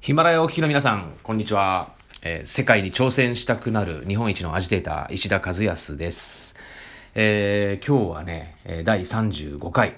ヒマラヤお聞きの皆さん、こんにちは、えー世界に挑戦したくなる日本一のアジテーター、石田和康です。えー今日はね、第35回。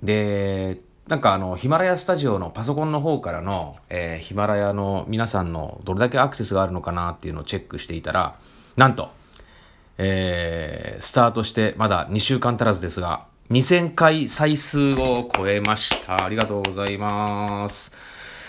で、なんかあの、ヒマラヤスタジオのパソコンの方からの、えーヒマラヤの皆さんのどれだけアクセスがあるのかなっていうのをチェックしていたら、なんと、えースタートしてまだ2週間足らずですが、2000回再数を超えました。ありがとうございます。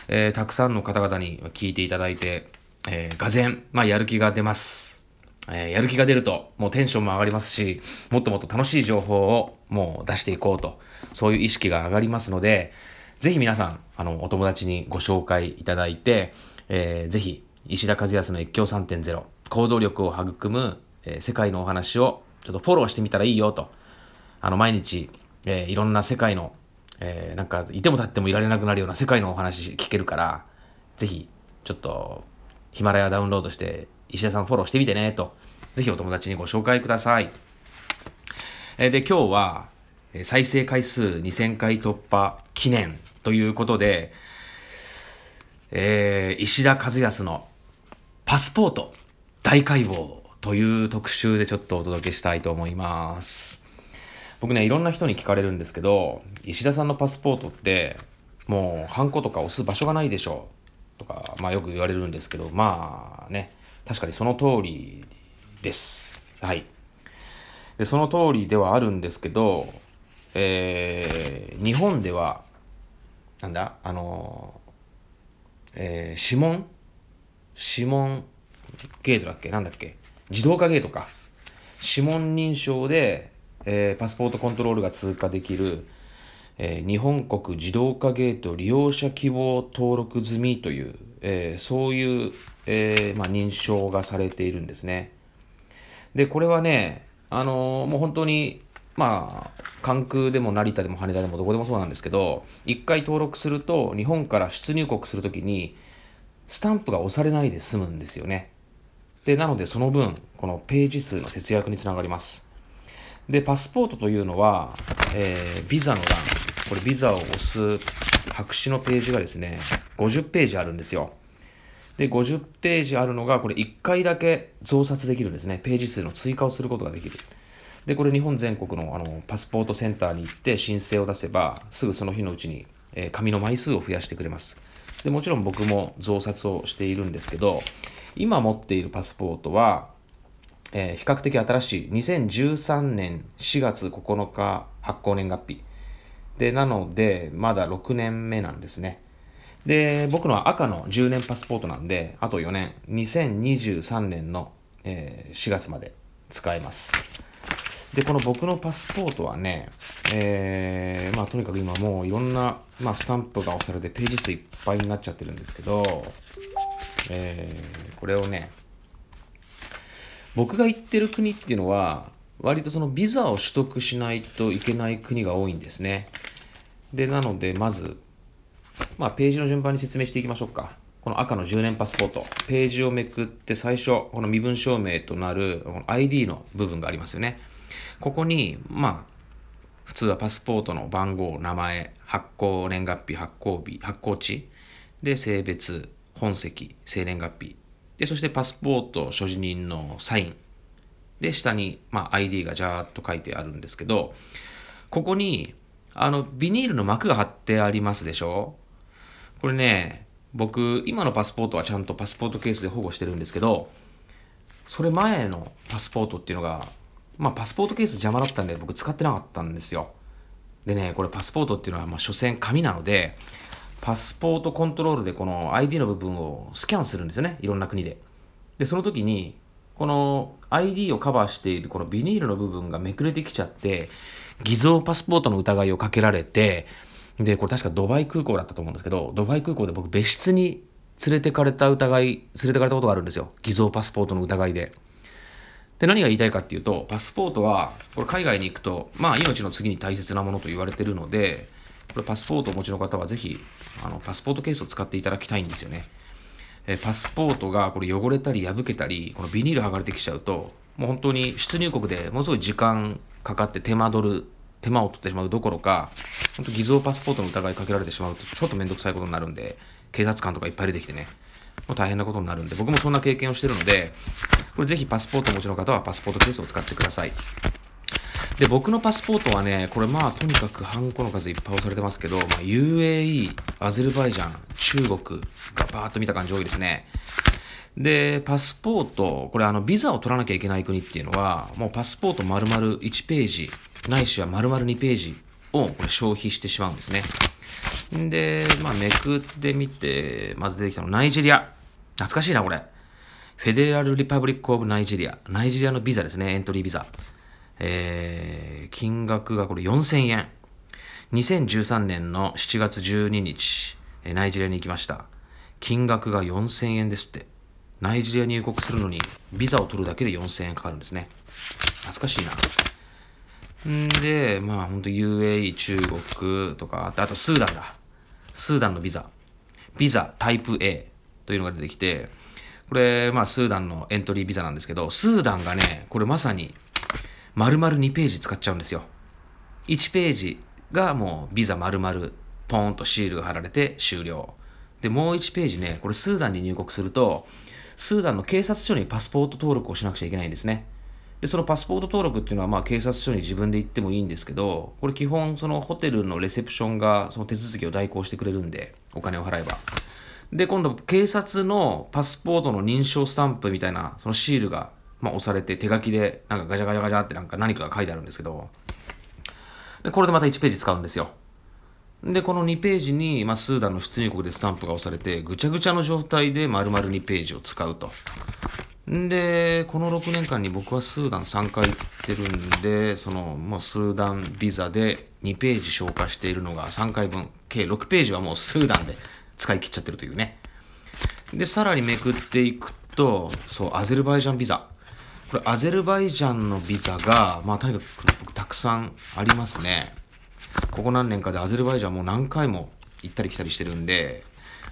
えーたくさんの方々に聞いていただいて、えー、がぜん、まあ、やる気が出ます。えーやる気が出ると、もうテンションも上がりますし、もっともっと楽しい情報をもう出していこうと、そういう意識が上がりますので、ぜひ皆さん、あの、お友達にご紹介いただいて、えーぜひ、石田和康の越境3.0、行動力を育む、えー世界のお話をちょっとフォローしてみたらいいよと、あの、毎日、えーいろんな世界の、えーなんか、いても立ってもいられなくなるような世界のお話聞けるから、ぜひ、ちょっと、ヒマラヤダウンロードして、石田さんフォローしてみてね、と、ぜひお友達にご紹介ください。えーで、今日は、再生回数2000回突破記念ということで、えー石田和康のパスポート大解剖という特集でちょっとお届けしたいと思います。僕ね、いろんな人に聞かれるんですけど、石田さんのパスポートって、もう、ハンコとか押す場所がないでしょとか、まあよく言われるんですけど、まあね、確かにその通りです。はい。で、その通りではあるんですけど、えー日本では、なんだ、あの、えー指紋？指紋ゲートだっけ？なんだっけ？自動化ゲートか。指紋認証で、えーパスポートコントロールが通過できる、えー日本国自動化ゲート利用者希望登録済みという、えーそういう、えーまあ、認証がされているんですね。で、これはね、あのもう本当に、まあ、関空でも成田でも羽田でもどこでもそうなんですけど、一回登録すると、日本から出入国するときに、スタンプが押されないで済むんですよね。で、なのでその分、このページ数の節約につながります。で、パスポートというのは、えービザの欄、これビザを押す白紙のページがですね、50ページあるんですよ。で、50ページあるのが、これ1回だけ増刷できるんですね。ページ数の追加をすることができる。で、これ日本全国のあのパスポートセンターに行って申請を出せば、すぐその日のうちに、えー紙の枚数を増やしてくれます。で、もちろん僕も増刷をしているんですけど、今持っているパスポートは、えー比較的新しい2013年4月9日発行年月日。で、なので、まだ6年目なんですね。で、僕のは赤の10年パスポートなんで、あと4年、2023年の、えー4月まで使えます。で、この僕のパスポートはね、えーまあとにかく今もういろんな、まあ、スタンプが押されてページ数いっぱいになっちゃってるんですけど、えーこれをね、僕が行ってる国っていうのは、割とそのビザを取得しないといけない国が多いんですね。で、なので、まず、まあ、ページの順番に説明していきましょうか。この赤の10年パスポート。ページをめくって最初、この身分証明となるこの ID の部分がありますよね。ここに、まあ、普通はパスポートの番号、名前、発行年月日、発行日、発行地、で、性別、本籍、生年月日、で、そしてパスポート所持人のサイン、で、下に、まあ、ID がジャーっと書いてあるんですけど、ここに、あの、ビニールの膜が貼ってありますでしょ？これね、僕、今のパスポートはちゃんとパスポートケースで保護してるんですけど、それ前のパスポートっていうのが、まあ、パスポートケース邪魔だったんで僕使ってなかったんですよ。でね、これパスポートっていうのは、まあ、所詮紙なので、パスポートコントロールでこの ID の部分をスキャンするんですよね。いろんな国で。で、その時に、この ID をカバーしているこのビニールの部分がめくれてきちゃって、偽造パスポートの疑いをかけられて、で、これ確かドバイ空港だったと思うんですけど、ドバイ空港で僕別室に連れてかれた疑い、連れてかれたことがあるんですよ。偽造パスポートの疑いで。で、何が言いたいかっていうと、パスポートは、これ海外に行くと、まあ命の次に大切なものと言われてるので、これパスポートをお持ちの方はぜひ、あの、パスポートケースを使っていただきたいんですよね。えパスポートがこれ汚れたり破けたり、このビニール剥がれてきちゃうと、もう本当に出入国でものすごい時間かかって手間取る、手間を取ってしまうどころか、本当偽造パスポートの疑いかけられてしまうと、ちょっとめんどくさいことになるんで、警察官とかいっぱい出てきてね、もう大変なことになるんで、僕もそんな経験をしてるので、これぜひパスポートをお持ちの方はパスポートケースを使ってください。で、僕のパスポートはね、これまあとにかくハンコの数いっぱい押されてますけど、まあ、UAE、アゼルバイジャン、中国がバーッと見た感じ多いですね。で、パスポート、これあの、ビザを取らなきゃいけない国っていうのは、もうパスポート丸々1ページ、ないしは丸々2ページをこれ消費してしまうんですね。で、まあ、めくってみて、まず出てきたの、ナイジェリア。懐かしいな、これ。フェデラル・リパブリック・オブ・ナイジェリア。ナイジェリアのビザですね、エントリービザ。えー、金額がこれ4000円。2013年の7月12日、ナイジェリアに行きました。金額が4000円ですって。ナイジェリアに入国するのに、ビザを取るだけで4000円かかるんですね。懐かしいな。んで、まあ本当 UAE、中国とか、あとスーダンだ。スーダンのビザ。ビザタイプ A というのが出てきて、これ、まあスーダンのエントリービザなんですけど、スーダンがね、これまさに丸々2ページ使っちゃうんですよ。1ページがもうビザ丸々ポーンとシールが貼られて終了。で、もう1ページね、これスーダンに入国すると、スーダンの警察署にパスポート登録をしなくちゃいけないんですね。で、そのパスポート登録っていうのは、まあ、警察署に自分で行ってもいいんですけど、これ基本、そのホテルのレセプションがその手続きを代行してくれるんで、お金を払えば。で、今度、警察のパスポートの認証スタンプみたいな、そのシールが、まあ、押されて、手書きで、なんかガチャガチャガチャってなんか何かが書いてあるんですけど、で、これでまた1ページ使うんですよ。で、この2ページに、まあ、スーダンの出入国でスタンプが押されて、ぐちゃぐちゃの状態で丸々2ページを使うと。で、この6年間に僕はスーダン3回行ってるんで、その、もうスーダンビザで2ページ消化しているのが3回分、計6ページはもうスーダンで使い切っちゃってるというね。で、さらにめくっていくと、そう、アゼルバイジャンビザ。これ、アゼルバイジャンのビザが、まあ、とにかく僕たくさんありますね。ここ何年かでアゼルバイジャンも何回も行ったり来たりしてるんで、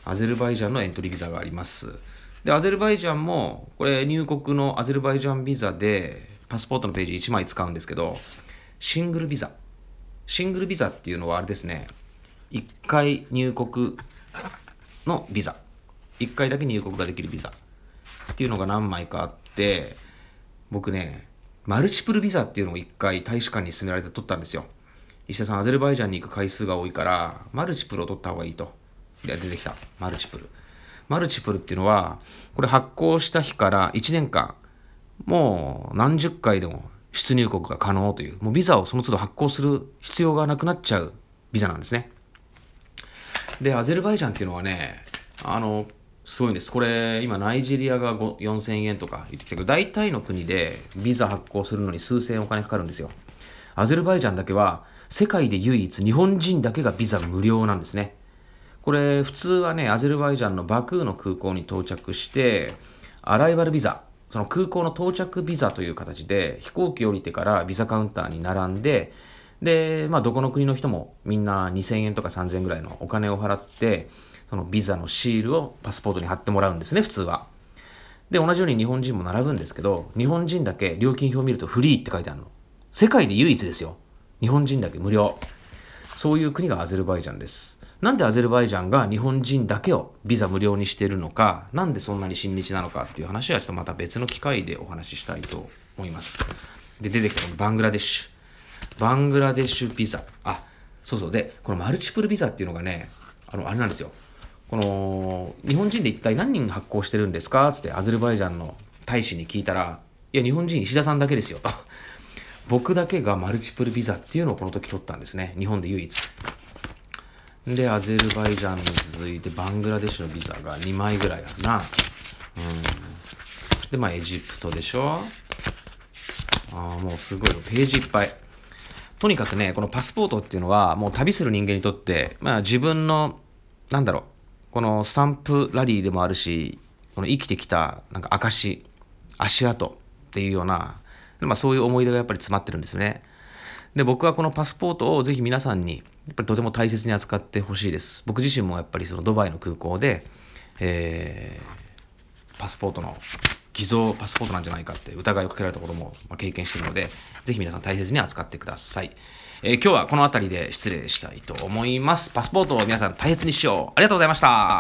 アゼルバイジャンのエントリービザがあります。で、アゼルバイジャンも、これ入国のアゼルバイジャンビザで、パスポートのページ1枚使うんですけど、シングルビザ。シングルビザっていうのはあれですね、1回入国のビザ。1回だけ入国ができるビザ。っていうのが何枚かあって、僕ね、マルチプルビザっていうのを1回大使館に勧められて取ったんですよ。石田さん、アゼルバイジャンに行く回数が多いから、マルチプルを取った方がいいと。で、出てきた。マルチプル。マルチプルっていうのは、これ発行した日から1年間、もう何十回でも出入国が可能という、もうビザをその都度発行する必要がなくなっちゃうビザなんですね。で、アゼルバイジャンっていうのはね、あの、すごいんです。これ、今、ナイジェリアが4000円とか言ってきたけど、大体の国でビザ発行するのに数千円お金かかるんですよ。アゼルバイジャンだけは、世界で唯一日本人だけがビザ無料なんですね。これ普通はね、アゼルバイジャンのバクーの空港に到着して、アライバルビザ、その空港の到着ビザという形で飛行機降りてからビザカウンターに並んで、で、まあどこの国の人もみんな2000円とか3000円ぐらいのお金を払って、そのビザのシールをパスポートに貼ってもらうんですね、普通は。で、同じように日本人も並ぶんですけど、日本人だけ料金表を見るとフリーって書いてあるの。世界で唯一ですよ。日本人だけ無料。そういう国がアゼルバイジャンです。なんでアゼルバイジャンが日本人だけをビザ無料にしているのか、なんでそんなに親日なのかっていう話はちょっとまた別の機会でお話ししたいと思います。で、出てきたこのバングラデシュ。バングラデシュビザ。あ、そうそう。で、このマルチプルビザっていうのがね、あの、あれなんですよ。この、日本人で一体何人発行してるんですか？つってアゼルバイジャンの大使に聞いたら、いや、日本人石田さんだけですよと。僕だけがマルチプルビザっていうのをこの時取ったんですね。日本で唯一。で、アゼルバイジャンに続いてバングラデシュのビザが2枚ぐらいあるな。うん。で、まあエジプトでしょ？ああ、もうすごい。ページいっぱい。とにかくね、このパスポートっていうのは、もう旅する人間にとって、まあ自分の、なんだろう、このスタンプラリーでもあるし、この生きてきた、なんか証、足跡っていうような、まあそういう思い出がやっぱり詰まってるんですよね。で、僕はこのパスポートをぜひ皆さんに、やっぱりとても大切に扱ってほしいです。僕自身もやっぱりそのドバイの空港で、えー、パスポートの偽造パスポートなんじゃないかって疑いをかけられたことも経験しているので、ぜひ皆さん大切に扱ってください。えー、今日はこの辺りで失礼したいと思います。パスポートを皆さん大切にしよう。ありがとうございました。